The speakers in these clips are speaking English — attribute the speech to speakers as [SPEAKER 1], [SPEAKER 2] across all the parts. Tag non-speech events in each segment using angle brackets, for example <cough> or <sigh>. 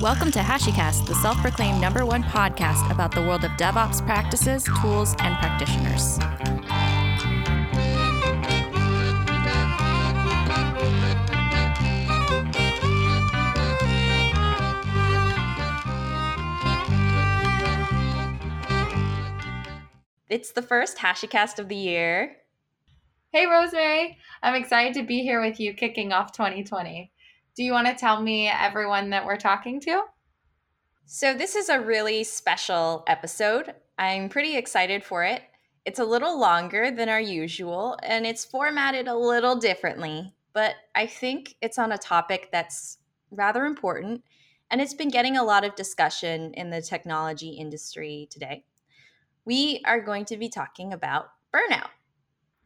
[SPEAKER 1] Welcome to HashiCast, the self proclaimed number one podcast about the world of DevOps practices, tools, and practitioners. It's the first HashiCast of the year.
[SPEAKER 2] Hey, Rosemary. I'm excited to be here with you kicking off 2020. Do you want to tell me everyone that we're talking to?
[SPEAKER 1] So, this is a really special episode. I'm pretty excited for it. It's a little longer than our usual, and it's formatted a little differently, but I think it's on a topic that's rather important, and it's been getting a lot of discussion in the technology industry today. We are going to be talking about burnout.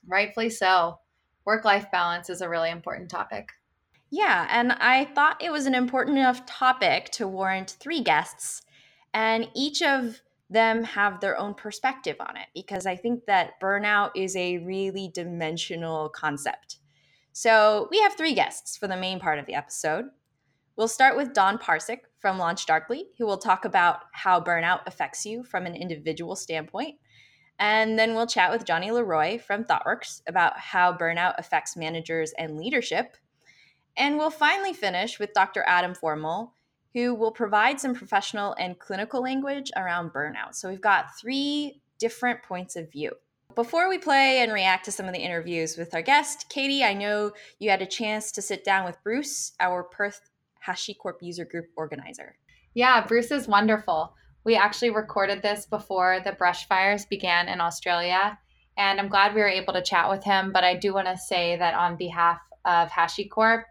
[SPEAKER 2] Rightfully so. Work life balance is a really important topic.
[SPEAKER 1] Yeah, and I thought it was an important enough topic to warrant three guests, and each of them have their own perspective on it because I think that burnout is a really dimensional concept. So we have three guests for the main part of the episode. We'll start with Dawn Parzych from LaunchDarkly, who will talk about how burnout affects you from an individual standpoint. And then we'll chat with Jonny LeRoy from ThoughtWorks about how burnout affects managers and leadership. And we'll finally finish with Dr. Adam Formal, who will provide some professional and clinical language around burnout. So we've got three different points of view. Before we play and react to some of the interviews with our guest, Katie, I know you had a chance to sit down with Bruce, our Perth HashiCorp user group organizer.
[SPEAKER 2] Yeah, Bruce is wonderful. We actually recorded this before the brush fires began in Australia, and I'm glad we were able to chat with him. But I do want to say that on behalf of HashiCorp,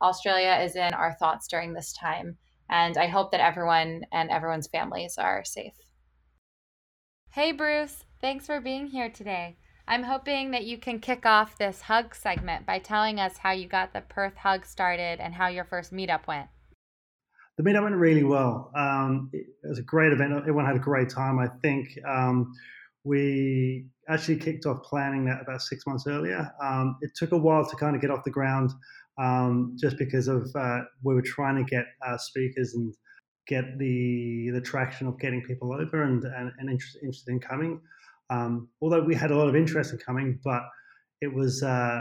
[SPEAKER 2] Australia is in our thoughts during this time. And I hope that everyone and everyone's families are safe.
[SPEAKER 3] Hey, Bruce. Thanks for being here today. I'm hoping that you can kick off this hug segment by telling us how you got the Perth hug started and how your first meetup went.
[SPEAKER 4] The meetup went really well. Um, it was a great event. Everyone had a great time. I think um, we actually kicked off planning that about six months earlier. Um, it took a while to kind of get off the ground um, just because of uh, we were trying to get uh, speakers and get the the traction of getting people over and and, and interest, interested in coming. Um, although we had a lot of interest in coming, but it was uh,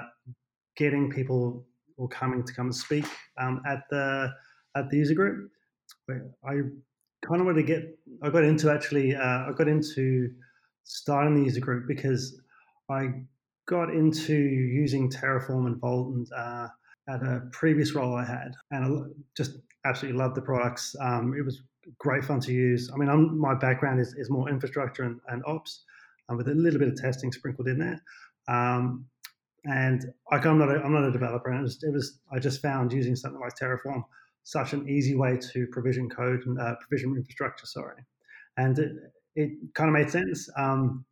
[SPEAKER 4] getting people or coming to come and speak um, at the at the user group. I kind of wanted to get. I got into actually. Uh, I got into starting the user group because I got into using Terraform and Vault and uh, at a previous role I had, and I just absolutely loved the products. Um, it was great fun to use. I mean, I'm, my background is, is more infrastructure and, and ops, uh, with a little bit of testing sprinkled in there. Um, and like, I'm not a, I'm not a developer, and it was, it was I just found using something like Terraform such an easy way to provision code and uh, provision infrastructure. Sorry, and it, it kind of made sense. Um,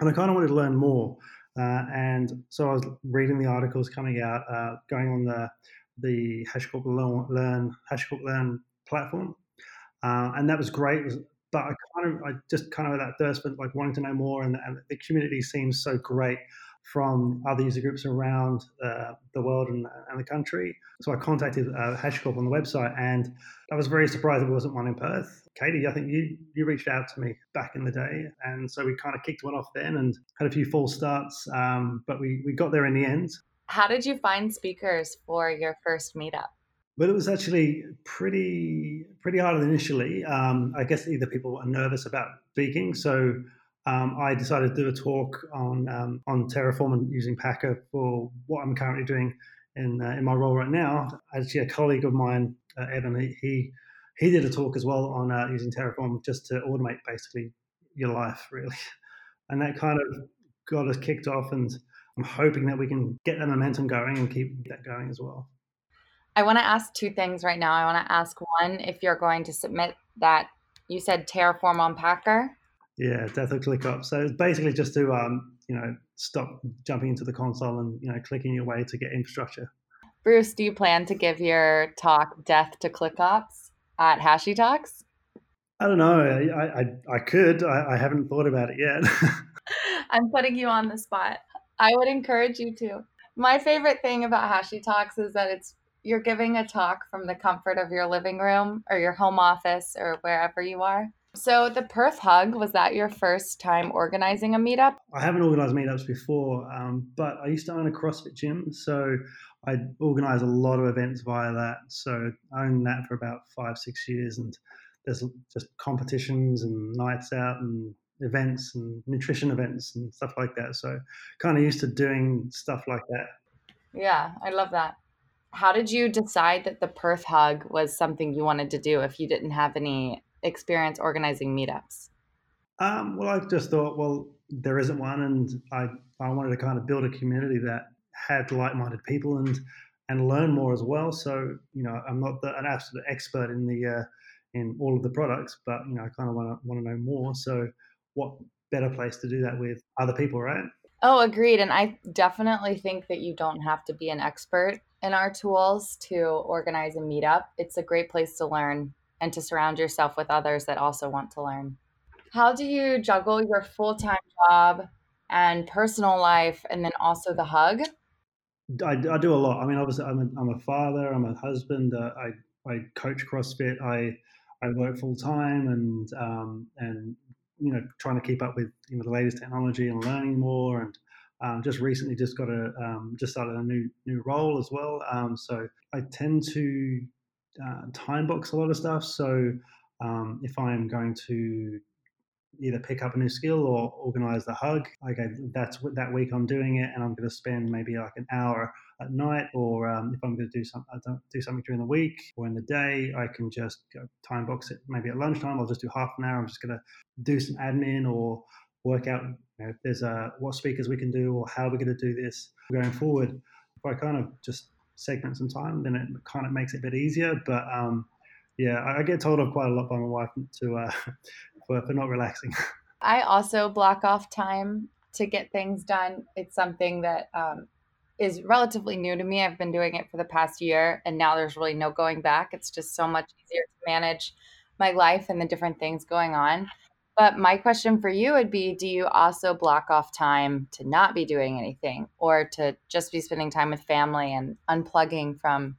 [SPEAKER 4] and I kind of wanted to learn more. Uh, and so I was reading the articles coming out, uh, going on the the HashiCorp Learn, Learn platform, uh, and that was great. But I kind of, I just kind of had that thirst for like wanting to know more, and, and the community seems so great from other user groups around uh, the world and, and, the country. So I contacted uh, HashiCorp on the website, and I was very surprised there wasn't one in Perth. Katie, I think you you reached out to me back in the day, and so we kind of kicked one off then and had a few false starts, um, but we we got there in the end.
[SPEAKER 2] How did you find speakers for your first meetup?
[SPEAKER 4] Well, it was actually pretty pretty hard initially. Um, I guess either people were nervous about speaking, so um, I decided to do a talk on um, on Terraform and using Packer for what I'm currently doing in uh, in my role right now. Actually, a colleague of mine, uh, Evan, he, he did a talk as well on uh, using Terraform just to automate basically your life, <laughs> really. And that kind of got us kicked off. And I'm hoping that we can get that momentum going and keep that going as well.
[SPEAKER 2] I want to ask two things right now. I want to ask one if you're going to submit that you said Terraform on Packer.
[SPEAKER 4] Yeah, definitely ClickOps. So it's basically just to um, you know stop jumping into the console and you know clicking your way to get infrastructure.
[SPEAKER 2] Bruce, do you plan to give your talk "Death to ClickOps"? at Hashi Talks?
[SPEAKER 4] I don't know. I I, I could. I, I haven't thought about it yet. <laughs>
[SPEAKER 2] I'm putting you on the spot. I would encourage you to. My favorite thing about Hashi Talks is that it's you're giving a talk from the comfort of your living room or your home office or wherever you are. So, the Perth Hug, was that your first time organizing a meetup?
[SPEAKER 4] I haven't organized meetups before, um, but I used to own a CrossFit gym. So, I organize a lot of events via that. So, I owned that for about five, six years. And there's just competitions and nights out and events and nutrition events and stuff like that. So, kind of used to doing stuff like that.
[SPEAKER 2] Yeah, I love that. How did you decide that the Perth Hug was something you wanted to do if you didn't have any experience organizing meetups?
[SPEAKER 4] Um, well, I just thought, well, there isn't one, and I I wanted to kind of build a community that had like-minded people and and learn more as well. So you know, I'm not the, an absolute expert in the uh, in all of the products, but you know, I kind of want to want to know more. So, what better place to do that with other people, right?
[SPEAKER 2] Oh, agreed. And I definitely think that you don't have to be an expert in our tools to organize a meetup. It's a great place to learn and to surround yourself with others that also want to learn. How do you juggle your full time job and personal life and then also the hug?
[SPEAKER 4] I, I do a lot. I mean, obviously, I'm a, I'm a father, I'm a husband, uh, I, I coach CrossFit, I, I work full time and, um, and, you know, trying to keep up with, you know, the latest technology and learning more. And um, just recently just got a, um, just started a new, new role as well. Um, so I tend to uh, time box a lot of stuff. So um, if I'm going to either pick up a new skill or organize the hug, okay, that's what that week I'm doing it, and I'm going to spend maybe like an hour at night, or um, if I'm going to do some do something during the week or in the day, I can just time box it. Maybe at lunchtime, I'll just do half an hour. I'm just going to do some admin or work out you know, if there's a what speakers we can do or how we're going to do this going forward. I kind of just segment some time, then it kind of makes it a bit easier. But um, yeah, I, I, get told off quite a lot by my wife to uh, <laughs> for, for not relaxing. <laughs>
[SPEAKER 2] I also block off time to get things done. It's something that um, is relatively new to me. I've been doing it for the past year, and now there's really no going back. It's just so much easier to manage my life and the different things going on. But my question for you would be do you also block off time to not be doing anything or to just be spending time with family and unplugging from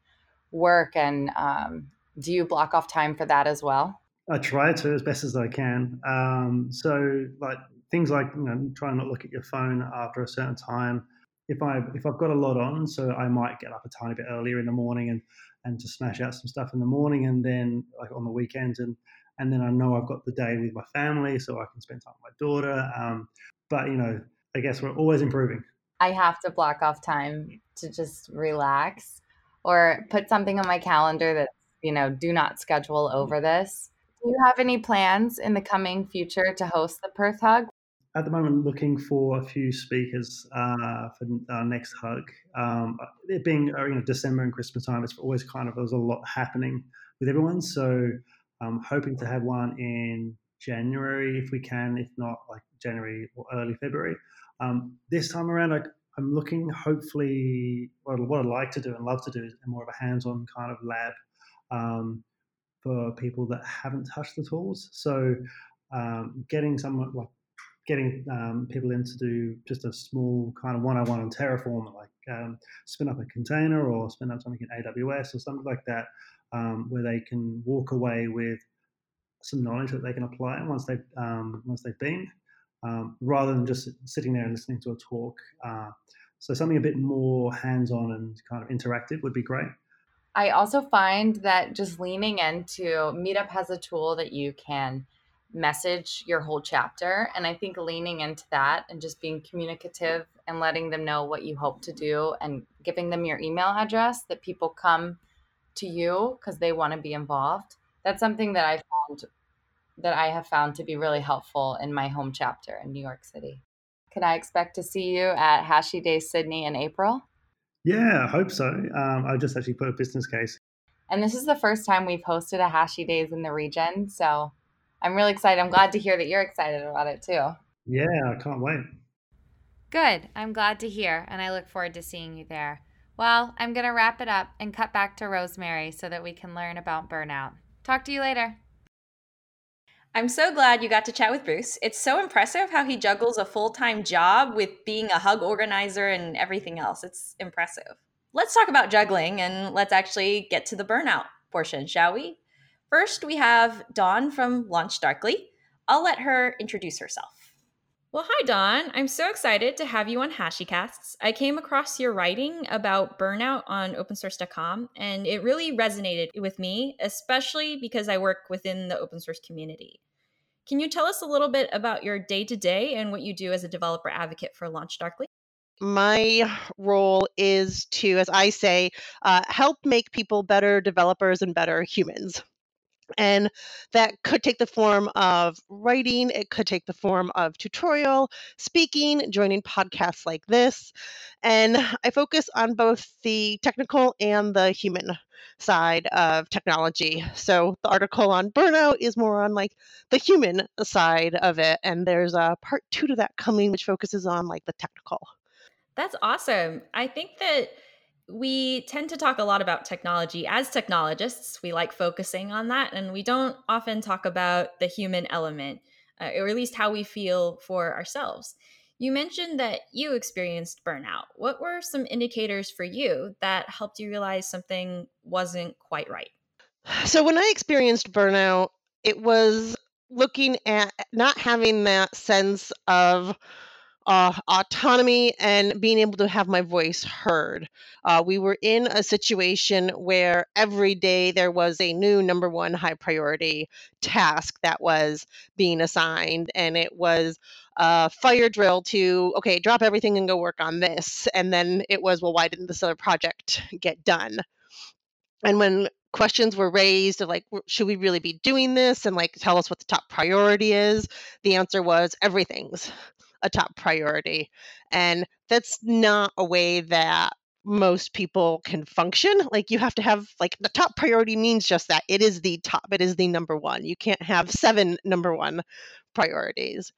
[SPEAKER 2] work? And um, do you block off time for that as well?
[SPEAKER 4] I try to as best as I can. Um, so, like things like you know, try not look at your phone after a certain time. If I if I've got a lot on, so I might get up a tiny bit earlier in the morning and and to smash out some stuff in the morning, and then like on the weekends and and then I know I've got the day with my family, so I can spend time with my daughter. Um, but you know, I guess we're always improving.
[SPEAKER 2] I have to block off time to just relax, or put something on my calendar that you know do not schedule over this. Do you have any plans in the coming future to host the Perth Hug?
[SPEAKER 4] At the moment, looking for a few speakers uh, for our next hug. Um, it being uh, you know December and Christmas time, it's always kind of there's a lot happening with everyone. So I'm hoping to have one in January if we can, if not like January or early February. Um, this time around, I, am looking hopefully what, what, I'd like to do and love to do is more of a hands-on kind of lab um, for people that haven't touched the tools. So um, getting someone like getting um, people in to do just a small kind of one-on-one on Terraform, like um, spin up a container or spin up something in AWS or something like that um, where they can walk away with some knowledge that they can apply once they've um, once they've been, um, rather than just sitting there and listening to a talk. Uh, so something a bit more hands-on and kind of interactive would be great.
[SPEAKER 2] I also find that just leaning into Meetup has a tool that you can message your whole chapter. And I think leaning into that and just being communicative and letting them know what you hope to do and giving them your email address that people come to you because they want to be involved. That's something that I found that I have found to be really helpful in my home chapter in New York City. Can I expect to see you at Hashi Day Sydney in April?
[SPEAKER 4] Yeah, I hope so. Um, I just actually put a business case.
[SPEAKER 2] And this is the first time we've hosted a Hashi Days in the region. So I'm really excited. I'm glad to hear that you're excited about it too.
[SPEAKER 4] Yeah, I can't wait.
[SPEAKER 3] Good. I'm glad to hear, and I look forward to seeing you there. Well, I'm going to wrap it up and cut back to Rosemary so that we can learn about burnout. Talk to you later.
[SPEAKER 5] I'm so glad you got to chat with Bruce. It's so impressive how he juggles a full time job with being a hug organizer and everything else. It's impressive. let's talk about juggling and let's actually get to the burnout portion, shall we? First, we have Dawn from LaunchDarkly. I'll let her introduce herself.
[SPEAKER 1] Well, hi, Dawn. I'm so excited to have you on HashiCasts. I came across your writing about burnout on opensource.com, and it really resonated with me, especially because I work within the open source community. Can you tell us a little bit about your day to day and what you do as a developer advocate for LaunchDarkly?
[SPEAKER 6] my role is to, as I say, uh, help make people better developers and better humans. And that could take the form of writing, it could take the form of tutorial, speaking, joining podcasts like this. And <sighs> I focus on both the technical and the human side of technology. So the article on burnout is more on like the human side of it. And there's a part two to that coming, which focuses on like the technical.
[SPEAKER 1] That's awesome. I think that we tend to talk a lot about technology as technologists. We like focusing on that, and we don't often talk about the human element, uh, or at least how we feel for ourselves. You mentioned that you experienced burnout. What were some indicators for you that helped you realize something wasn't quite right?
[SPEAKER 6] So, when I experienced burnout, it was looking at not having that sense of uh, autonomy and being able to have my voice heard. Uh, we were in a situation where every day there was a new number one high priority task that was being assigned, and it was a fire drill to okay, drop everything and go work on this. And then it was, well, why didn't this other project get done? And when questions were raised of like should we really be doing this and like tell us what the top priority is the answer was everything's a top priority. And that's not a way that most people can function. Like you have to have like the top priority means just that it is the top, it is the number one. You can't have seven number one priorities.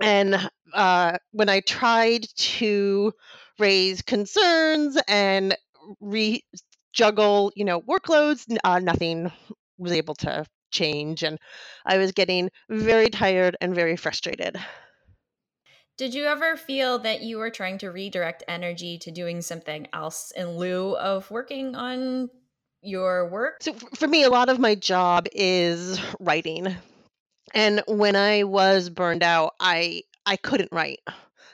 [SPEAKER 6] And uh, when I tried to raise concerns and re juggle, you know, workloads, uh, nothing was able to change. And I was getting very tired and very frustrated.
[SPEAKER 1] Did you ever feel that you were trying to redirect energy to doing something else in lieu of working on your work?
[SPEAKER 6] So, for me, a lot of my job is writing. And when I was burned out, I I couldn't write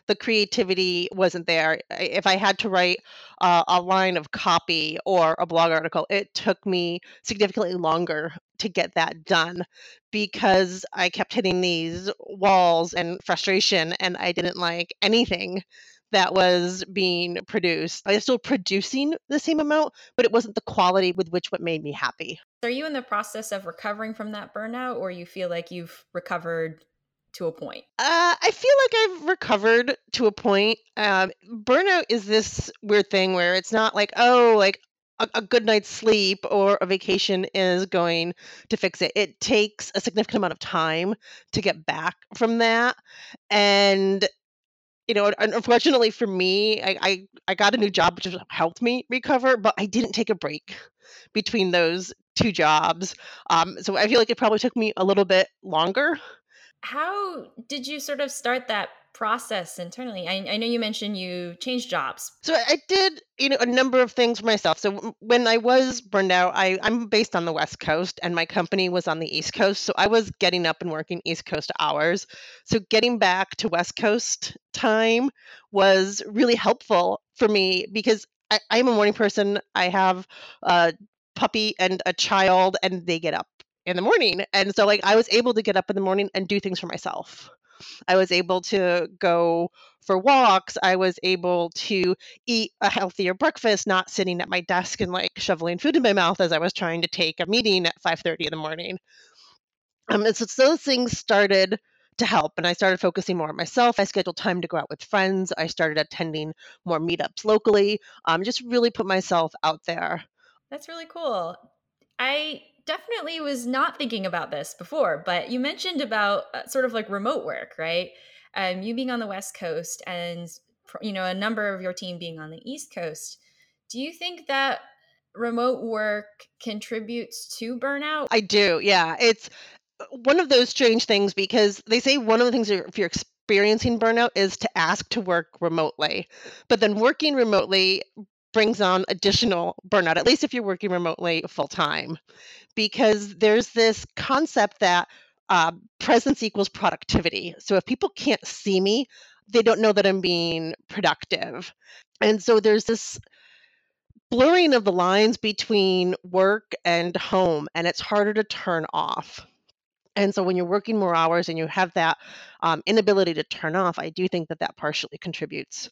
[SPEAKER 6] the creativity wasn't there. If I had to write uh, a line of copy or a blog article, it took me significantly longer to get that done because I kept hitting these walls and frustration, and I didn't like anything that was being produced. I was still producing the same amount, but it wasn't the quality with which what made me happy.
[SPEAKER 1] Are you in the process of recovering from that burnout, or you feel like you've recovered to a point?
[SPEAKER 6] Uh, I feel like I've recovered to a point. Uh, burnout is this weird thing where it's not like, oh, like a, a good night's sleep or a vacation is going to fix it. It takes a significant amount of time to get back from that. And you know, unfortunately for me, I, I, I got a new job which helped me recover, but I didn't take a break between those two jobs. Um, so I feel like it probably took me a little bit longer
[SPEAKER 1] how did you sort of start that process internally? I, I, know you mentioned you changed jobs.
[SPEAKER 6] So I did, you know, a number of things for myself. So when I was burned out, I, I'm based on the West Coast and my company was on the East Coast. So I was getting up and working East Coast hours. So getting back to West Coast time was really helpful for me because I, I'm a morning person. I have a puppy and a child and they get up in the morning. And so like I was able to get up in the morning and do things for myself. I was able to go for walks. I was able to eat a healthier breakfast, not sitting at my desk and like shoveling food in my mouth as I was trying to take a meeting at 5:30 in the morning. Um, and so those things started to help, and I started focusing more on myself. I scheduled time to go out with friends. I started attending more meetups locally. Um, just really put myself out there.
[SPEAKER 1] That's really cool. I definitely was not thinking about this before, but you mentioned about uh, sort of like remote work, right? Um, you being on the West Coast and you know a number of your team being on the East Coast. Do you think that remote work contributes to burnout?
[SPEAKER 6] I do. Yeah, it's uh, one of those strange things because they say one of the things if you're experiencing burnout is to ask to work remotely, but then working remotely brings on additional burnout, at least if you're working remotely full time, because there's this concept that uh, presence equals productivity. So if people can't see me, they don't know that I'm being productive. And so there's this blurring of the lines between work and home, and it's harder to turn off. And so when you're working more hours and you have that um, inability to turn off, I do think that that partially contributes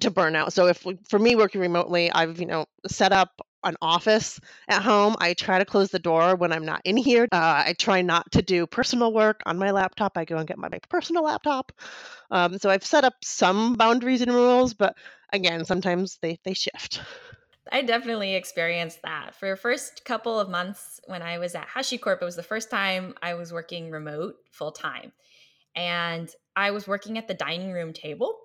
[SPEAKER 6] to burnout. So if for me working remotely, I've you know set up an office at home. I try to close the door when I'm not in here. Uh, I try not to do personal work on my laptop. I go and get my, my personal laptop. Um, so I've set up some boundaries and rules, but again, sometimes they they shift.
[SPEAKER 1] I definitely experienced that. For the first couple of months when I was at HashiCorp, it was the first time I was working remote full time. And I was working at the dining room table.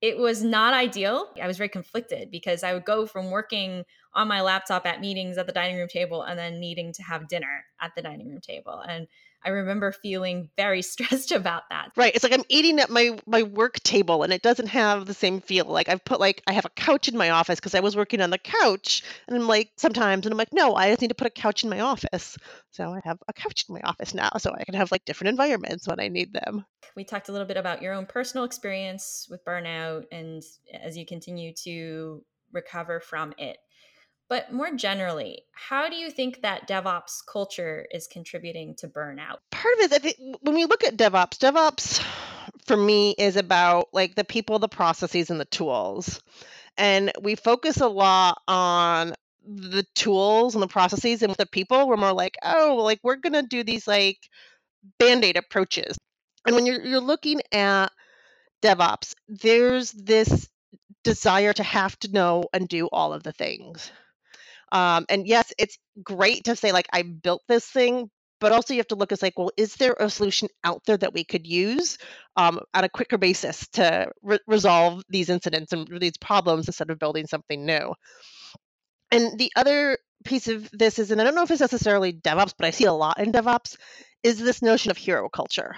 [SPEAKER 1] It was not ideal. I was very conflicted because I would go from working on my laptop at meetings at the dining room table and then needing to have dinner at the dining room table. And I remember feeling very <laughs> stressed about that.
[SPEAKER 6] Right. It's like I'm eating at my my work table and it doesn't have the same feel. Like I've put like I have a couch in my office because I was working on the couch and I'm like sometimes and I'm like no, I just need to put a couch in my office. So I have a couch in my office now so I can have like different environments when I need them.
[SPEAKER 1] We talked a little bit about your own personal experience with burnout and as you continue to recover from it. But more generally, how do you think that DevOps culture is contributing to burnout?
[SPEAKER 6] Part of it, I think, when we look at DevOps, DevOps for me is about like the people, the processes, and the tools. And we focus a lot on the tools and the processes and the people we're more like oh like we're gonna do these like band-aid approaches and when you're you're looking at devops there's this desire to have to know and do all of the things um, and yes, it's great to say like I built this thing, but also you have to look as like, well, is there a solution out there that we could use um, on a quicker basis to re- resolve these incidents and these problems instead of building something new? And the other piece of this is, and I don't know if it's necessarily DevOps, but I see a lot in DevOps, is this notion of hero culture.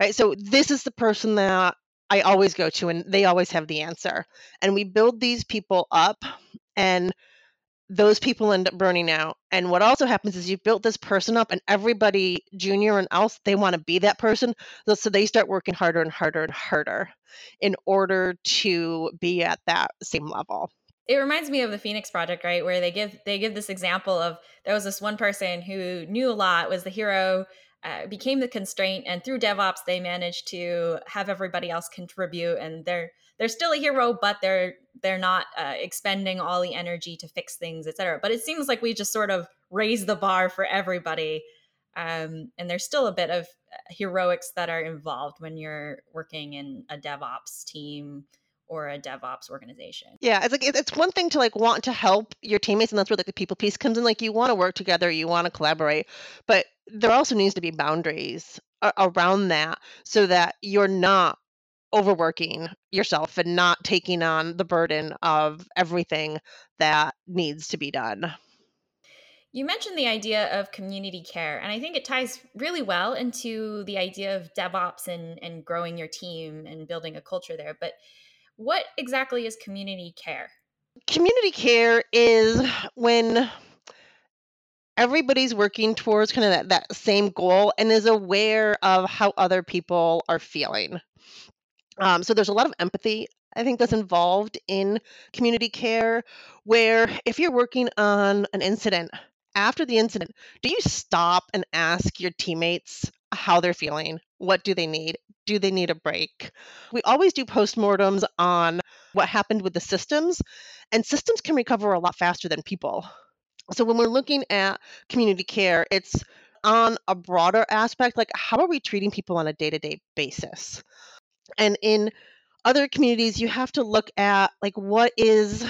[SPEAKER 6] Right. So this is the person that I always go to, and they always have the answer. And we build these people up and those people end up burning out. And what also happens is you've built this person up, and everybody, junior and else, they want to be that person. So they start working harder and harder and harder in order to be at that same level.
[SPEAKER 1] It reminds me of the Phoenix Project, right? Where they give they give this example of there was this one person who knew a lot, was the hero, uh, became the constraint, and through DevOps they managed to have everybody else contribute, and they're they're still a hero, but they're they're not uh, expending all the energy to fix things, etc. But it seems like we just sort of raise the bar for everybody, um, and there's still a bit of uh, heroics that are involved when you're working in a DevOps team or a DevOps organization.
[SPEAKER 6] Yeah, it's like it's one thing to like want to help your teammates, and that's where like the people piece comes in. Like you want to work together, you want to collaborate, but there also needs to be boundaries around that so that you're not overworking yourself and not taking on the burden of everything that needs to be done.
[SPEAKER 1] You mentioned the idea of community care, and I think it ties really well into the idea of DevOps and, and growing your team and building a culture there. But what exactly is community care?
[SPEAKER 6] Community care is when everybody's working towards kind of that, that same goal and is aware of how other people are feeling. Um, so there's a lot of empathy, I think, that's involved in community care, where if you're working on an incident, after the incident, do you stop and ask your teammates how they're feeling? What do they need? Do they need a break? We always do postmortems on what happened with the systems, and systems can recover a lot faster than people. So when we're looking at community care, it's on a broader aspect like how are we treating people on a day-to-day basis? And in other communities, you have to look at like what is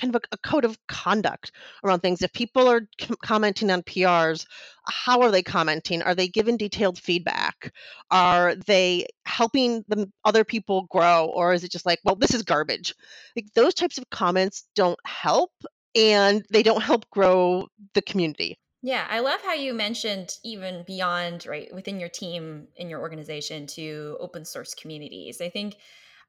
[SPEAKER 6] kind of a, a code of conduct around things. If people are com- commenting on PRs, how are they commenting? Are they given detailed feedback? Are they helping them other people grow, or is it just like, well, this is garbage? Like those types of comments don't help, and they don't help grow the community.
[SPEAKER 1] Yeah, I love how you mentioned even beyond right within your team in your organization to open source communities. I think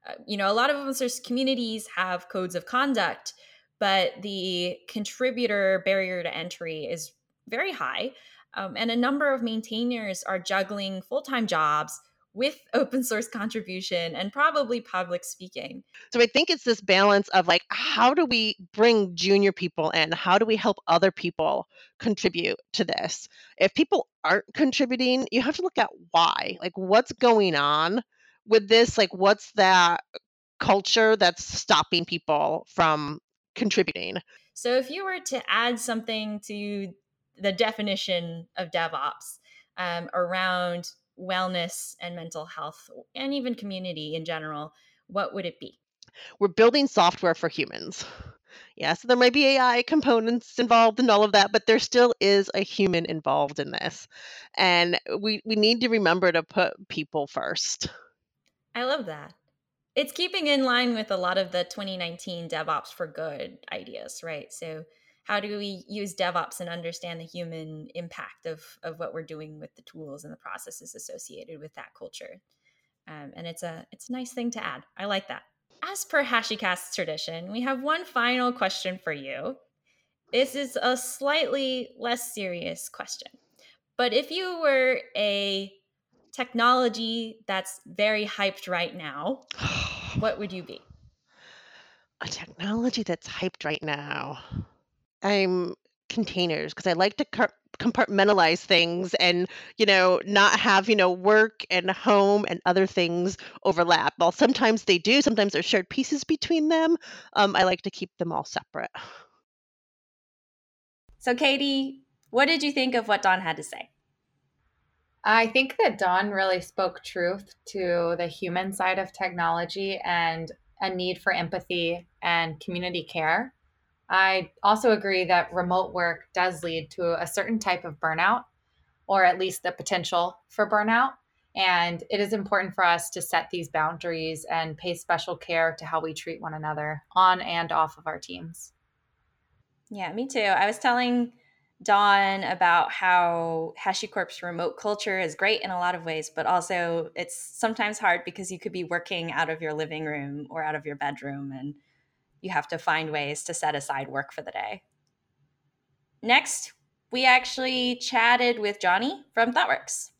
[SPEAKER 1] Uh, you know, a lot of open source communities have codes of conduct, but the contributor barrier to entry is very high. Um, and a number of maintainers are juggling full time jobs with <laughs> open source contribution and probably public speaking.
[SPEAKER 6] So I think it's this balance of like, how do we bring junior people in? How do we help other people contribute to this? If people aren't contributing, you have to look at why. Like, what's going on with this? Like, what's that culture that's stopping people from contributing?
[SPEAKER 1] So if you were to add something to the definition of DevOps um, around wellness and mental health and even community in general, what would it be?
[SPEAKER 6] We're building software for humans. Yeah, so there might be AI components involved and all of that, but there still is a human involved in this. And we, we need to remember to put people first.
[SPEAKER 1] I love that. It's keeping in line with a lot of the 2019 DevOps for Good ideas, right? So how do we use DevOps and understand the human impact of of what we're doing with the tools and the processes associated with that culture? Um, and it's a it's a nice thing to add. I like that. As per HashiCast's tradition, we have one final question for you. This is a slightly less serious question. But if you were a technology that's very hyped right now, <sighs> <sighs> what would you be?
[SPEAKER 6] A technology that's hyped right now. I'm containers because I like to car- compartmentalize things and you know not have you know work and home and other things overlap. Well, sometimes they do. Sometimes there's shared pieces between them. Um, I like to keep them all separate.
[SPEAKER 5] So, Katie, what did you think of what Dawn had to say?
[SPEAKER 2] I think that Dawn really spoke truth to the human side of technology and a need for empathy and community care. I also agree that remote work does lead to a certain type of burnout, or at least the potential for burnout. And it is important for us to set these boundaries and pay special care to how we treat one another on and off of our teams.
[SPEAKER 5] Yeah, me too. I was telling Dawn about how HashiCorp's remote culture is great in a lot of ways, but also it's sometimes hard because you could be working out of your living room or out of your bedroom and you have to find ways to set aside work for the day. Next, we actually chatted with Jonny from ThoughtWorks.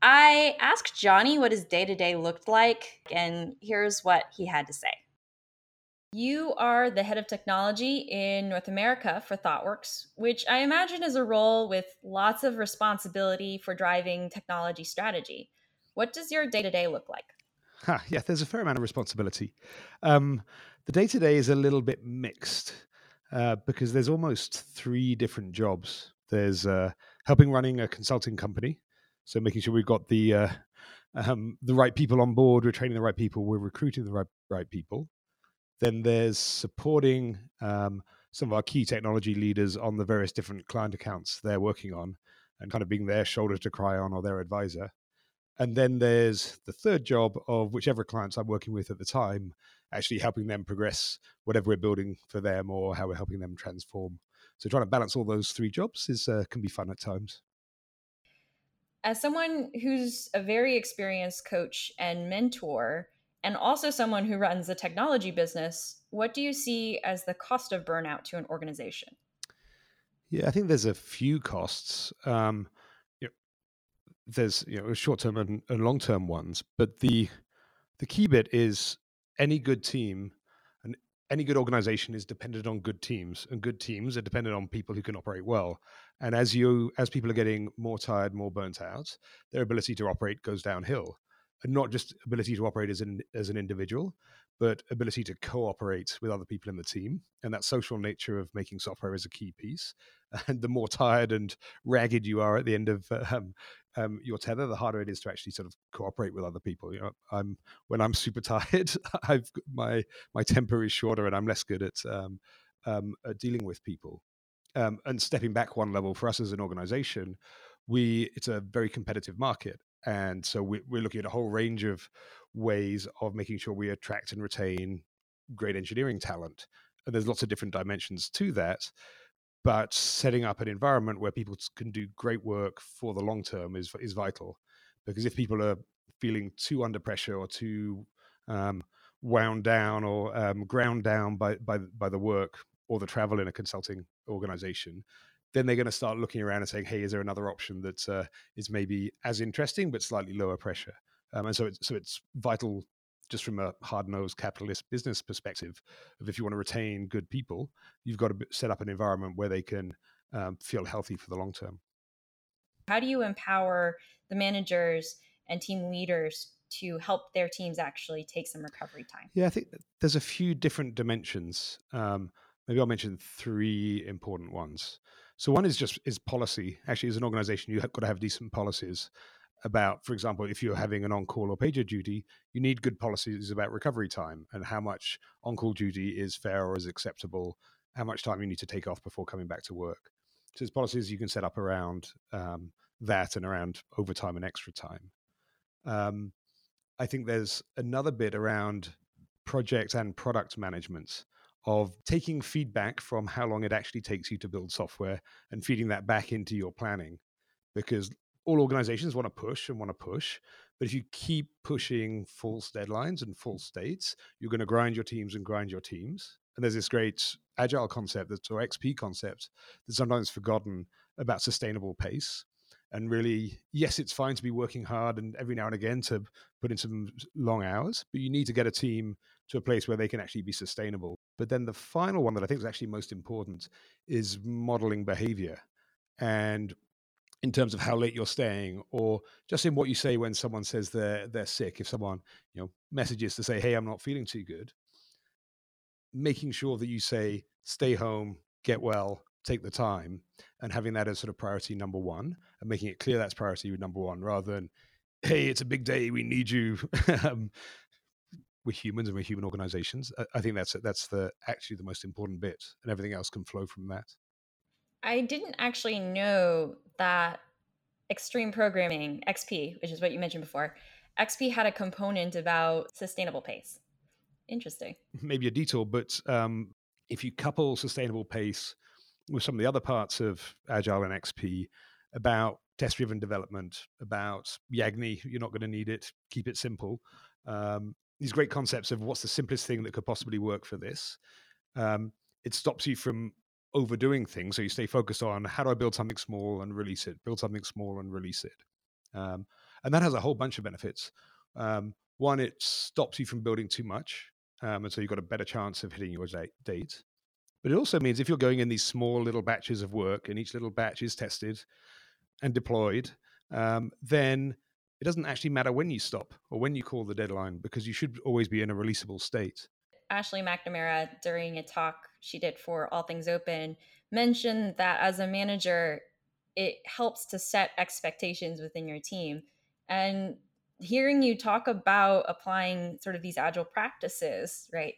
[SPEAKER 5] I asked Jonny what his day to day looked like, and here's what he had to say.
[SPEAKER 1] You are the head of technology in North America for ThoughtWorks, which I imagine is a role with lots of responsibility for driving technology strategy. What does your day to day look like?
[SPEAKER 7] Huh, yeah, there's a fair amount of responsibility. Um, the day to day is a little bit mixed uh, because there's almost three different jobs. There's uh, helping running a consulting company, so making sure we've got the uh, <laughs> um, the right people on board, we're training the right people, we're recruiting the right right people. Then there's supporting um, some of our key technology leaders on the various different client accounts they're working on, and kind of being their shoulder to cry on or their advisor. And then there's the third job of whichever clients I'm working with at the time, actually helping them progress whatever we're building for them or how we're helping them transform. So trying to balance all those three jobs is uh, can be fun at times.
[SPEAKER 1] As someone who's a very experienced coach and mentor, and also someone who runs a technology business, what do you see as the cost of burnout to an organization?
[SPEAKER 7] Yeah, I think there's a few costs. Um, you know, there's you know short term and, and long term ones, but the the key bit is any good team and any good organization is dependent on good teams and good teams are dependent on people who can operate well and as you as people are getting more tired more burnt out their ability to operate goes downhill not just ability to operate as an as an individual but ability to cooperate with other people in the team and that social nature of making software is a key piece <laughs> and the more tired and ragged you are at the end of <laughs> um, um, your tether, the harder it is to actually sort of cooperate with other people. You know, I'm when I'm <laughs> super tired, I've my my temper is shorter, and I'm less good at, um, um, at dealing with people. Um, and stepping back one level for us as an organization, we it's a very competitive market, and so we, we're looking at a whole range of ways of making sure we attract and retain great engineering talent. And there's lots of different dimensions to that but setting up an environment where people can do great work for the long term is is vital because if people are feeling too under pressure or too um, wound down or um, ground down by, by by the work or the travel in a consulting organization, then they're going to start looking around and saying, "Hey, is there another option that uh, is maybe as interesting but slightly lower pressure?" Um, and so it's so it's vital, just from a hard-nosed capitalist business perspective, of if you want to retain good people, you've got to set up an environment where they can um, feel healthy for the long term.
[SPEAKER 1] How do you empower the managers and team leaders to help their teams actually take some recovery time?
[SPEAKER 7] Yeah, I think there's a few different dimensions. Um, maybe I'll mention three important ones. So one is just is policy. Actually, as an organization, you've got to have decent policies about, for example, if you're having an on-call or pager duty, you need good policies about recovery time and how much on-call duty is fair or is acceptable, how much time you need to take off before coming back to work. So there's policies you can set up around um, that and around overtime and extra time. Um, I think there's another bit around project and product management of taking feedback from how long it actually takes you to build software and feeding that back into your planning. Because all organizations want to push and want to push. But if you keep pushing false deadlines and false states, you're going to grind your teams and grind your teams. And there's this great agile concept, that's or XP concept, that's sometimes forgotten about sustainable pace and really yes it's fine to be working hard and every now and again to put in some long hours but you need to get a team to a place where they can actually be sustainable but then the final one that i think is actually most important is modeling behavior and in terms of how late you're staying or just in what you say when someone says they're they're sick. If someone you know messages to say hey i'm not feeling too good making sure that you say stay home get well take the time and having that as sort of priority number one and making it clear that's priority number one rather than hey it's a big day we need you <laughs> um, we're humans and we're human organizations i think that's that's the actually the most important bit and everything else can flow from that
[SPEAKER 1] i didn't actually know that extreme programming xp which is what you mentioned before xp had a component about sustainable pace interesting <laughs>
[SPEAKER 7] maybe a detour but um, if you couple sustainable pace with some of the other parts of Agile and XP about test driven development, about Yagni, you're not going to need it, keep it simple. Um, these great concepts of what's the simplest thing that could possibly work for this. Um, it stops you from overdoing things. So you stay focused on how do I build something small and release it, build something small and release it. Um, and that has a whole bunch of benefits. Um, one, it stops you from building too much. Um, and so you've got a better chance of hitting your date. But it also means if you're going in these small little batches of work and each little batch is tested and deployed, um, then it doesn't actually matter when you stop or when you call the deadline because you should always be in a releasable state.
[SPEAKER 1] Ashley McNamara, during a talk she did for All Things Open, mentioned that as a manager, it helps to set expectations within your team. And hearing you talk about applying sort of these agile practices, right?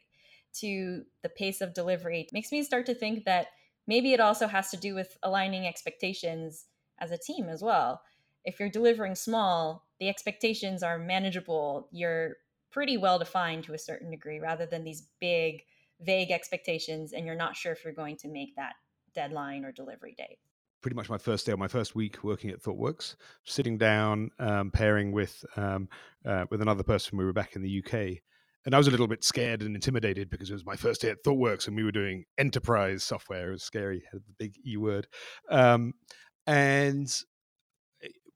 [SPEAKER 1] to the pace of delivery makes me start to think that maybe it also has to do with aligning expectations as a team as well. If you're delivering small, the expectations are manageable. You're pretty well defined to a certain degree rather than these big, vague expectations, and you're not sure if you're going to make that deadline or delivery date.
[SPEAKER 7] Pretty much my first day or my first week working at ThoughtWorks, sitting down, um, pairing with um, uh, with another person. We were back in the UK, and I was a little bit scared and intimidated because it was my first day at ThoughtWorks and we were doing enterprise software. It was scary, had the big E word. Um, and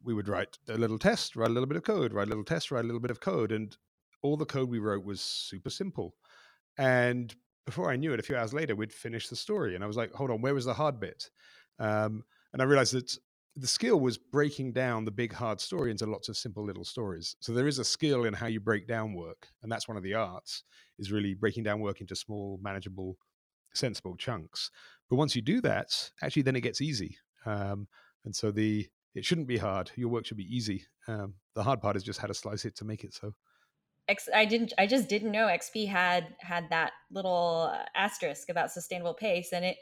[SPEAKER 7] we would write a little test, write a little bit of code, write a little test, write a little bit of code. And all the code we wrote was super simple. And before I knew it, a few hours later, we'd finished the story. And I was like, hold on, where was the hard bit? Um, and I realized that the skill was breaking down the big hard story into lots of simple little stories so there is a skill in how you break down work and that's one of the arts is really breaking down work into small manageable sensible chunks but once you do that actually then it gets easy um, and so the it shouldn't be hard your work should be easy um, the hard part is just how to slice it to make it so
[SPEAKER 1] X, I didn't. I just didn't know XP had had that little uh, asterisk about sustainable pace, and it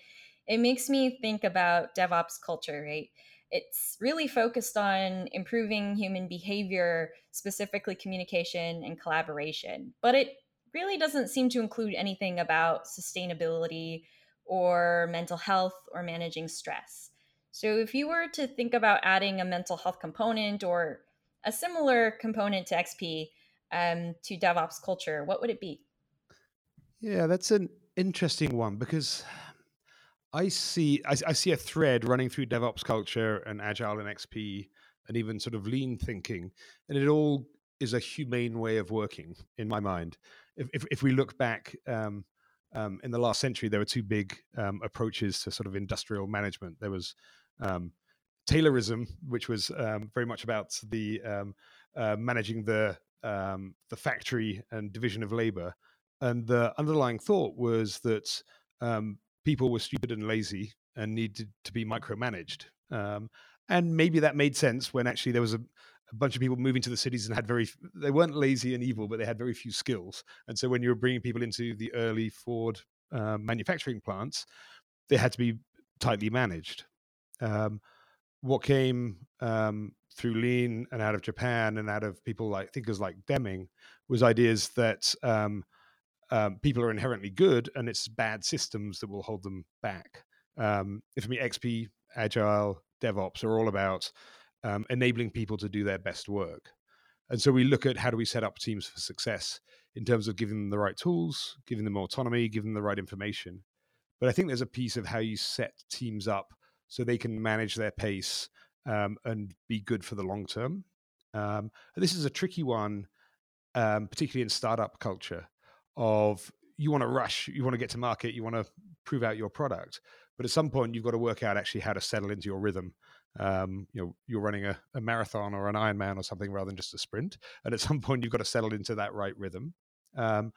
[SPEAKER 1] it makes me think about DevOps culture, right? it's really focused on improving human behavior, specifically communication and collaboration. But it really doesn't seem to include anything about sustainability or mental health or managing stress. So, if you were to think about adding a mental health component or a similar component to XP, um, to DevOps culture, what would it be?
[SPEAKER 7] Yeah, that's an interesting one because I see I, I, see a thread running through DevOps culture and Agile and XP and even sort of lean thinking, and it all is a humane way of working in my mind. If if, if we look back. Um, um, in the last century, there were two big um, approaches to sort of industrial management. There was um, Taylorism, which was um, very much about the um, uh, managing the um, the factory and division of labor, and the underlying thought was that people were stupid and lazy and needed to be micromanaged. Um, and maybe that made sense when actually there was a, a, bunch of people moving to the cities and had very they weren't lazy and evil, but they had very few skills. And so when you were bringing people into the early Ford uh, manufacturing plants, they had to be tightly managed. Um, what came um, through Lean and out of Japan and out of people like thinkers like Deming was ideas that um, um, people are inherently good and it's bad systems that will hold them back. Um, for me, XP, Agile, DevOps are all about um, enabling people to do their best work. And so we look at how do we set up teams for success in terms of giving them the right tools, giving them autonomy, giving them the right information. But I think there's a piece of how you set teams up so they can manage their pace um, and be good for the long term. Um, this is a tricky one, um, particularly in startup culture, of you want to rush, you want to get to market, you want to prove out your product. But at some point, you've got to work out actually how to settle into your rhythm. Um, you know, you're running a, a, marathon or an Ironman or something rather than just a sprint. And at some point, you've got to settle into that right rhythm. Um,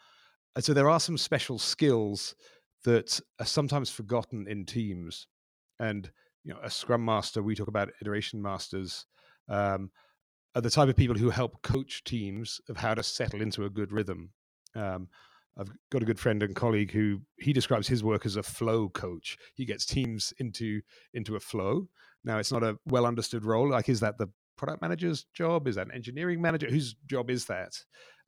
[SPEAKER 7] and so there are some special skills that are sometimes forgotten in teams. And you know, a Scrum Master, we talk about iteration masters. Um, are the type of people who help coach teams of how to settle into a good rhythm. Um, I've got a good friend and colleague who he describes his work as a flow coach. He gets teams into into a flow. Now, it's not a well understood role. Like, is that the product manager's job? Is that an engineering manager? Whose job is that?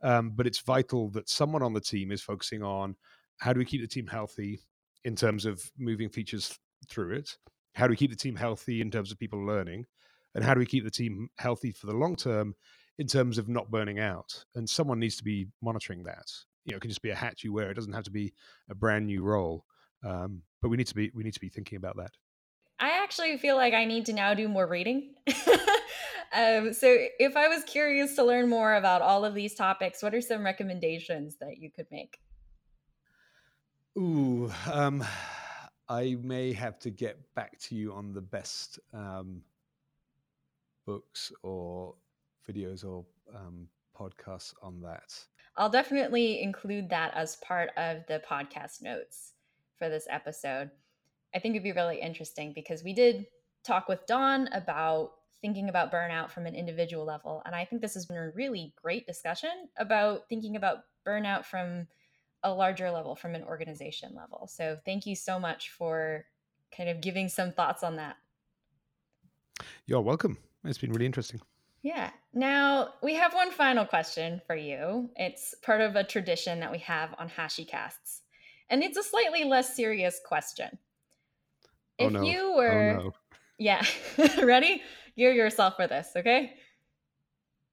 [SPEAKER 7] Um, but it's vital that someone on the team is focusing on how do we keep the team healthy in terms of moving features through it? How do we keep the team healthy in terms of people learning? And how do we keep the team healthy for the long term in terms of not burning out. And someone needs to be monitoring that. You know, it can just be a hat you wear. It doesn't have to be a brand new role. Um, but we need to be we need to be thinking about that.
[SPEAKER 1] I actually feel like I need to now do more reading. <laughs> um, so, if I was curious to learn more about all of these topics, what are some recommendations that you could make?
[SPEAKER 7] Ooh, um, I may have to get back to you on the best um, books or videos or um, podcasts on that.
[SPEAKER 1] I'll definitely include that as part of the podcast notes for this episode. I think it'd be really interesting because we did talk with Dawn about thinking about burnout from an individual level. And I think this has been a really great discussion about thinking about burnout from a larger level, from an organization level. So thank you so much for kind of giving some thoughts on that.
[SPEAKER 7] You're welcome. It's been really interesting.
[SPEAKER 1] Yeah. Now we have one final question for you. It's part of a tradition that we have on HashiCasts, and it's a slightly less serious question.
[SPEAKER 7] Oh, if no.
[SPEAKER 1] you oh, were, oh, no. yeah, <laughs> ready? Gear yourself for this, okay?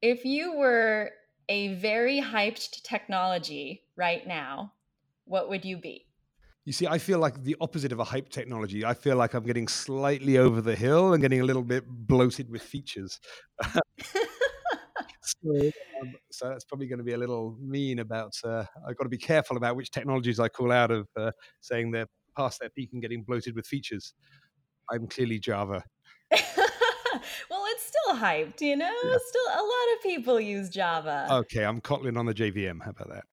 [SPEAKER 1] If you were a very hyped technology right now, what would you be?
[SPEAKER 7] You see, I feel like the opposite of a hype technology. I feel like I'm getting slightly over the hill and getting a little bit bloated with features. <laughs> so, um, so, that's probably going to be a little mean about. Uh, I've got to be careful about which technologies I call out of uh, saying they're past their peak and getting bloated with features. I'm clearly Java. <laughs> <laughs>
[SPEAKER 1] well, it's still hyped, you know. Yeah. Still, a lot of people use Java.
[SPEAKER 7] Okay, I'm Kotlin on the JVM. How about that?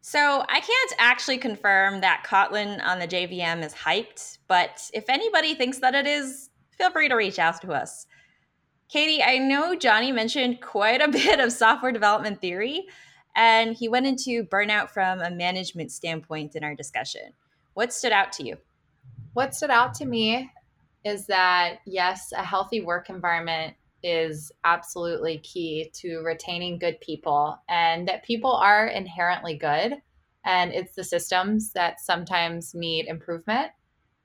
[SPEAKER 5] So I can't actually confirm that Kotlin on the JVM is hyped, but if anybody thinks that it is, feel free to reach out to us. Katie, I know Jonny mentioned quite a <laughs> bit of software development theory, and he went into burnout from a management standpoint in our discussion. What stood out to you?
[SPEAKER 2] What stood out to me is that, yes, a healthy work environment is absolutely key to retaining good people and that people are inherently good and it's the systems that sometimes need improvement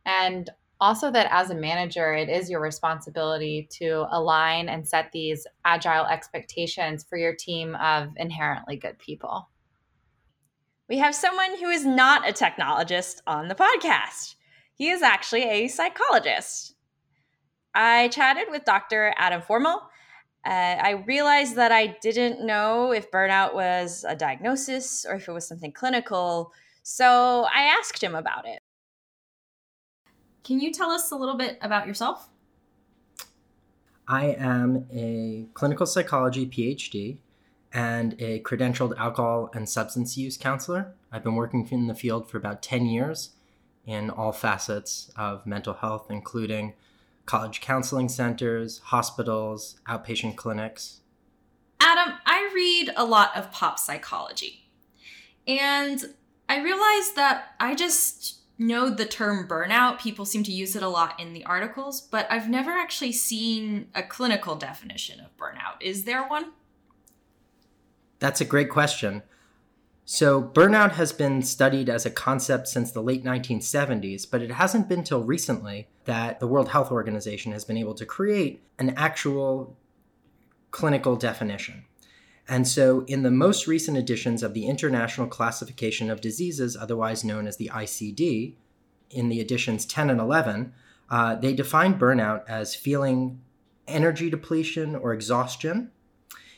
[SPEAKER 2] and also that as a manager, it is your responsibility to align and set these agile expectations for your team of inherently good people.
[SPEAKER 5] We have someone who is not a technologist on the podcast. He is actually a psychologist. I chatted with Dr. Adam Formel. Uh, I realized that I didn't know if burnout was a diagnosis or if it was something clinical, so I asked him about it.
[SPEAKER 1] Can you tell us a little bit about yourself?
[SPEAKER 8] I am a clinical psychology PhD and a credentialed alcohol and substance use counselor. I've been working in the field for about 10 years in all facets of mental health, including college counseling centers, hospitals, outpatient clinics.
[SPEAKER 1] Adam, I read a lot of pop psychology. And I realized that I just know the term burnout. People seem to use it a lot in the articles, but I've never actually seen a clinical definition of burnout. Is there one?
[SPEAKER 8] That's a great question. So, burnout has been studied as a concept since the late 1970s, but it hasn't been till recently that the World Health Organization has been able to create an actual clinical definition. And so, in the most recent editions of the International Classification of Diseases, otherwise known as the ICD, in the editions 10 and 11, uh, they define burnout as feeling energy depletion or exhaustion,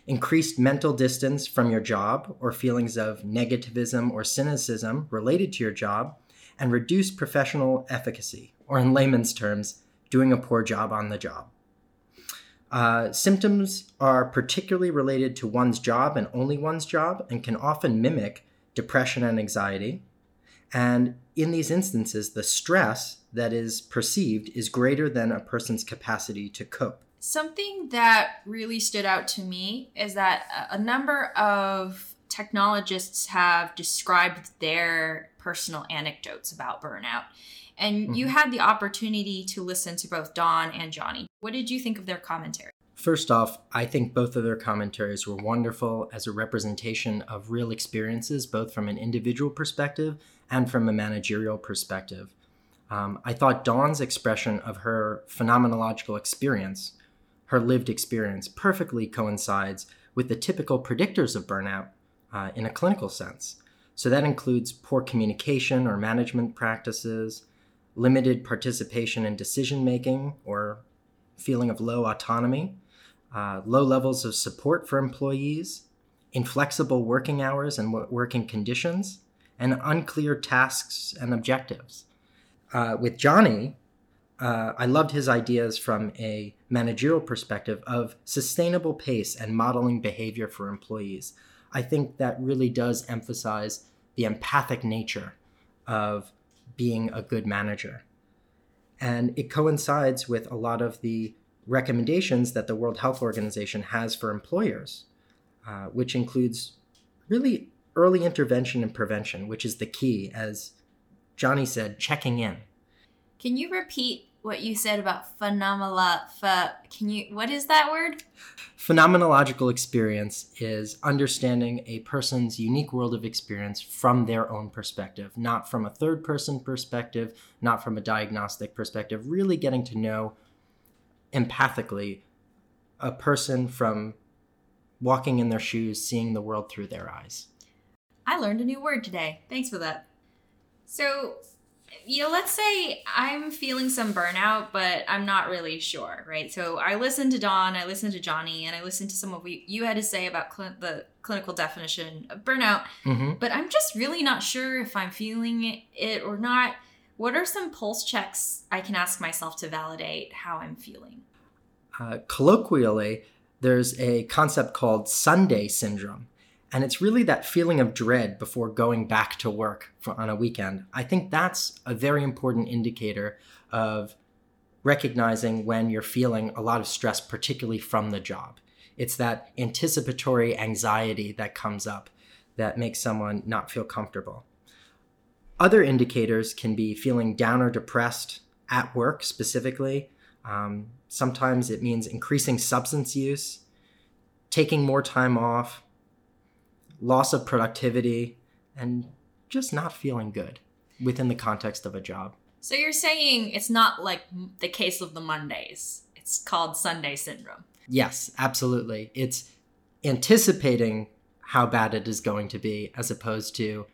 [SPEAKER 8] increased mental distance from your job, or feelings of negativism or cynicism related to your job, and reduced professional efficacy, or in layman's terms, doing a poor job on the job. Uh, symptoms are particularly related to one's job and only one's job and can often mimic depression and anxiety. And in these instances, the stress that is perceived is greater than a person's capacity to cope.
[SPEAKER 1] Something that really stood out to me is that a number of technologists have described their personal anecdotes about burnout. And mm-hmm. you had the opportunity to listen to both Dawn and Jonny. What did you think of their commentary?
[SPEAKER 8] First off, I think both of their commentaries were wonderful as a representation of real experiences, both from an individual perspective and from a managerial perspective. Um, I thought Dawn's expression of her phenomenological experience, her lived experience, perfectly coincides with the typical predictors of burnout uh, in a clinical sense. So that includes poor communication or management practices, limited participation in decision making or feeling of low autonomy, uh, low levels of support for employees, inflexible working hours and working conditions, and unclear tasks and objectives. Uh, with Jonny, uh, I loved his ideas from a managerial perspective of sustainable pace and modeling behavior for employees. I think that really does emphasize the empathic nature of being a good manager. And it coincides with a lot of the recommendations that the World Health Organization has for employers, uh, which includes really early intervention and prevention, which is the key, as Jonny said, checking in.
[SPEAKER 1] Can you repeat what you said about phenomena. can you? What is that word?
[SPEAKER 8] Phenomenological experience is understanding a person's unique world of experience from their own perspective, not from a third person perspective, not from a diagnostic perspective. Really getting to know empathically a person from walking in their shoes, seeing the world through their eyes.
[SPEAKER 1] I learned a new word today. Thanks for that. So, you know, let's say I'm feeling some burnout, but I'm not really sure, right? So I listened to Dawn, I listened to Jonny, and I listened to some of what you had to say about cl- the clinical definition of burnout, mm-hmm. but I'm just really not sure if I'm feeling it or not. What are some pulse checks I can ask myself to validate how I'm feeling?
[SPEAKER 8] Uh, colloquially, there's a concept called Sunday syndrome. And it's really that feeling of dread before going back to work for, on a weekend. I think that's a very important indicator of recognizing when you're feeling a lot of stress, particularly from the job. It's that anticipatory anxiety that comes up that makes someone not feel comfortable. Other indicators can be feeling down or depressed at work specifically. Um, sometimes it means increasing substance use, taking more time off, loss of productivity, and just not feeling good within the context of a job.
[SPEAKER 1] So you're saying it's not like the case of the Mondays. It's called Sunday syndrome.
[SPEAKER 8] Yes, absolutely. It's anticipating how bad it is going to be as opposed to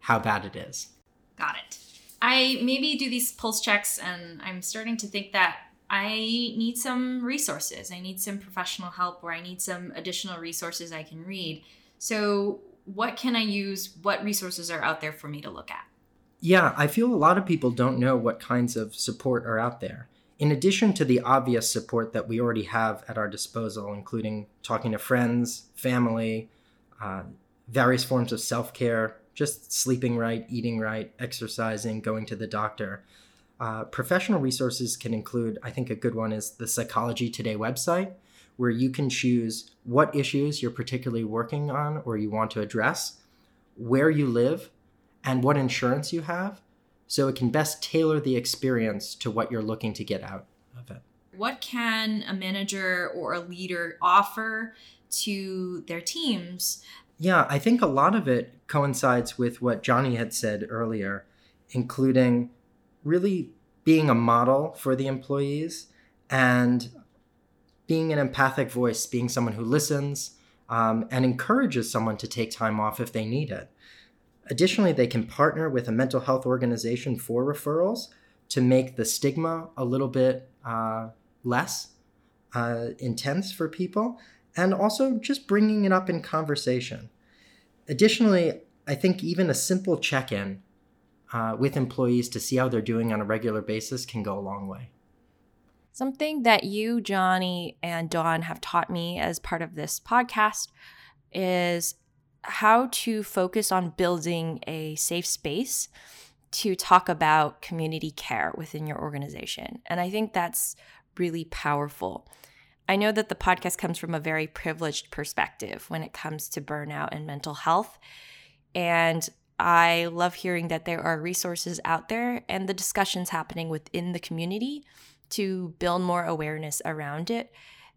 [SPEAKER 8] how bad it is.
[SPEAKER 1] Got it. I maybe do these pulse checks and I'm starting to think that I need some resources. I need some professional help or I need some additional resources I can read. So, what can I use? What resources are out there for me to look at?
[SPEAKER 8] Yeah, I feel a lot of people don't know what kinds of support are out there. In addition to the obvious support that we already have at our disposal, including talking to friends, family, uh, various forms of self care, just sleeping right, eating right, exercising, going to the doctor. Uh, professional resources can include, I think a good one is the Psychology Today website, where you can choose what issues you're particularly working on or you want to address, where you live, and what insurance you have, so it can best tailor the experience to what you're looking to get out of it.
[SPEAKER 1] What can a manager or a leader offer to their teams?
[SPEAKER 8] Yeah, I think a lot of it coincides with what Jonny had said earlier, including really being a model for the employees and being an empathic voice, being someone who listens um, and encourages someone to take time off if they need it. Additionally, they can partner with a mental health organization for referrals to make the stigma a little bit uh, less uh, intense for people, and also just bringing it up in conversation. Additionally, I think even a simple check in uh, with employees to see how they're doing on a regular basis can go a long way.
[SPEAKER 5] Something that you, Jonny, and Dawn have taught me as part of this podcast is how to focus on building a safe space to talk about community care within your organization. And I think that's really powerful. I know that the podcast comes from a very privileged perspective when it comes to burnout and mental health. And I love hearing that there are resources out there and the discussions happening within the community to build more awareness around it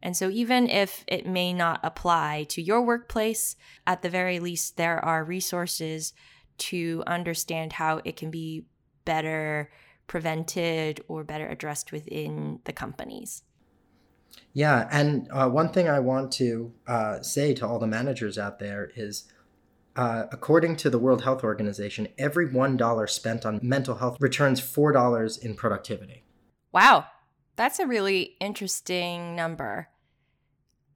[SPEAKER 5] and so, even if it may not apply to your workplace, at the very least, there are resources to understand how it can be better prevented or better addressed within the companies.
[SPEAKER 8] Yeah. And uh, one thing I want to uh, say to all the managers out there is uh, according to the World Health Organization, every $1 spent on mental health returns $4 in productivity.
[SPEAKER 5] Wow. That's a really interesting number.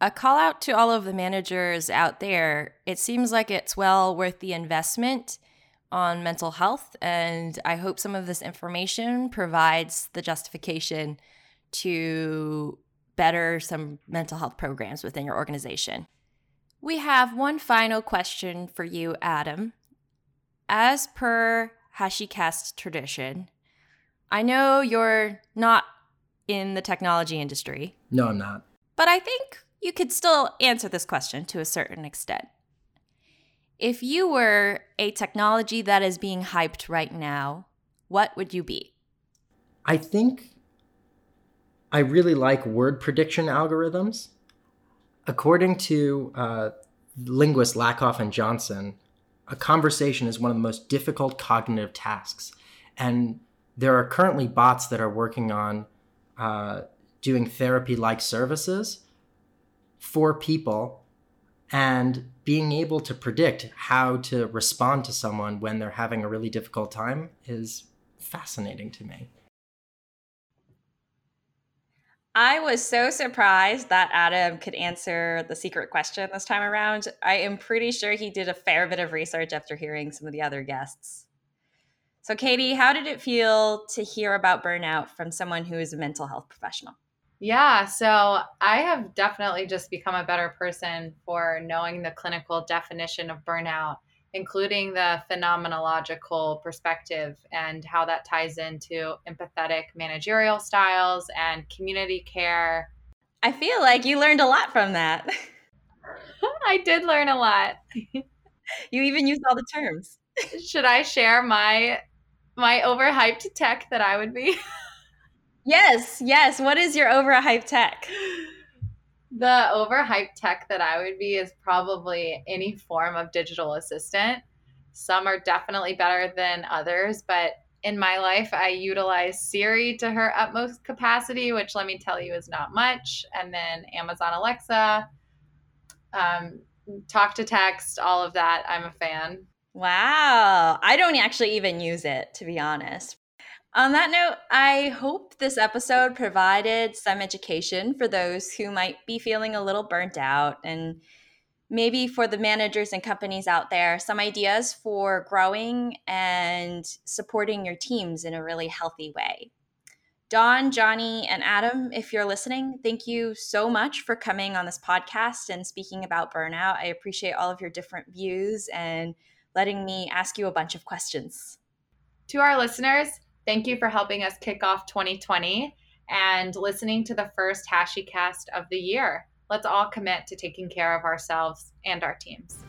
[SPEAKER 5] A call out to all of the managers out there. It seems like it's well worth the investment on mental health, and I hope some of this information provides the justification to better some mental health programs within your organization. We have one final question for you, Adam. As per HashiCast tradition, I know you're not in the technology industry.
[SPEAKER 8] No, I'm not.
[SPEAKER 5] But I think you could still answer this question to a certain extent. If you were a technology that is being hyped right now, what would you be?
[SPEAKER 8] I think I really like word prediction algorithms. According to uh, linguists Lakoff and Johnson, a conversation is one of the most difficult cognitive tasks. And there are currently bots that are working on uh, doing therapy like services for people and being able to predict how to respond to someone when they're having a really difficult time is fascinating to me.
[SPEAKER 5] I was so surprised that Adam could answer the secret question this time around. I am pretty sure he did a fair bit of research after hearing some of the other guests. So, Katie, how did it feel to hear about burnout from someone who is a mental health professional?
[SPEAKER 2] Yeah, so I have definitely just become a better person for knowing the clinical definition of burnout, including the phenomenological perspective and how that ties into empathetic managerial styles and community care.
[SPEAKER 5] I feel like you learned a lot from that. <laughs>
[SPEAKER 2] I did learn a lot. <laughs>
[SPEAKER 5] you even used all the terms.
[SPEAKER 2] Should I share my my overhyped tech that I would be.
[SPEAKER 5] yes, yes. What is your overhyped tech?
[SPEAKER 2] The overhyped tech that I would be is probably any form of digital assistant. Some are definitely better than others, but in my life, I utilize Siri to her utmost capacity, which let me tell you is not much. And then Amazon Alexa, um, talk to text, all of that. I'm a fan.
[SPEAKER 1] Wow. I don't actually even use it, to be honest. On that note, I hope this episode provided some education for those who might be feeling a little burnt out and maybe for the managers and companies out there, some ideas for growing and supporting your teams in a really healthy way. Dawn, Jonny, and Adam, if you're listening, thank you so much for coming on this podcast and speaking about burnout. I appreciate all of your different views and letting me ask you a bunch of questions.
[SPEAKER 2] To our listeners, thank you for helping us kick off 2020 and listening to the first HashiCast of the year let's all commit to taking care of ourselves and our teams.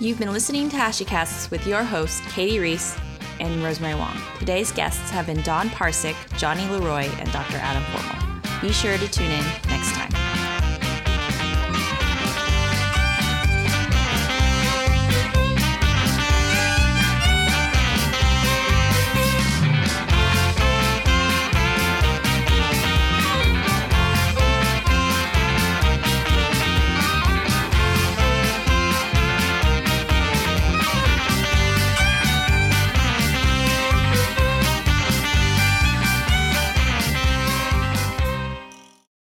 [SPEAKER 1] You've been listening to HashiCasts with your hosts, Katie Reese and Rosemary Wang. Today's guests have been Dawn Parzych, Jonny LeRoy, and Dr. Adam Formal. Be sure to tune in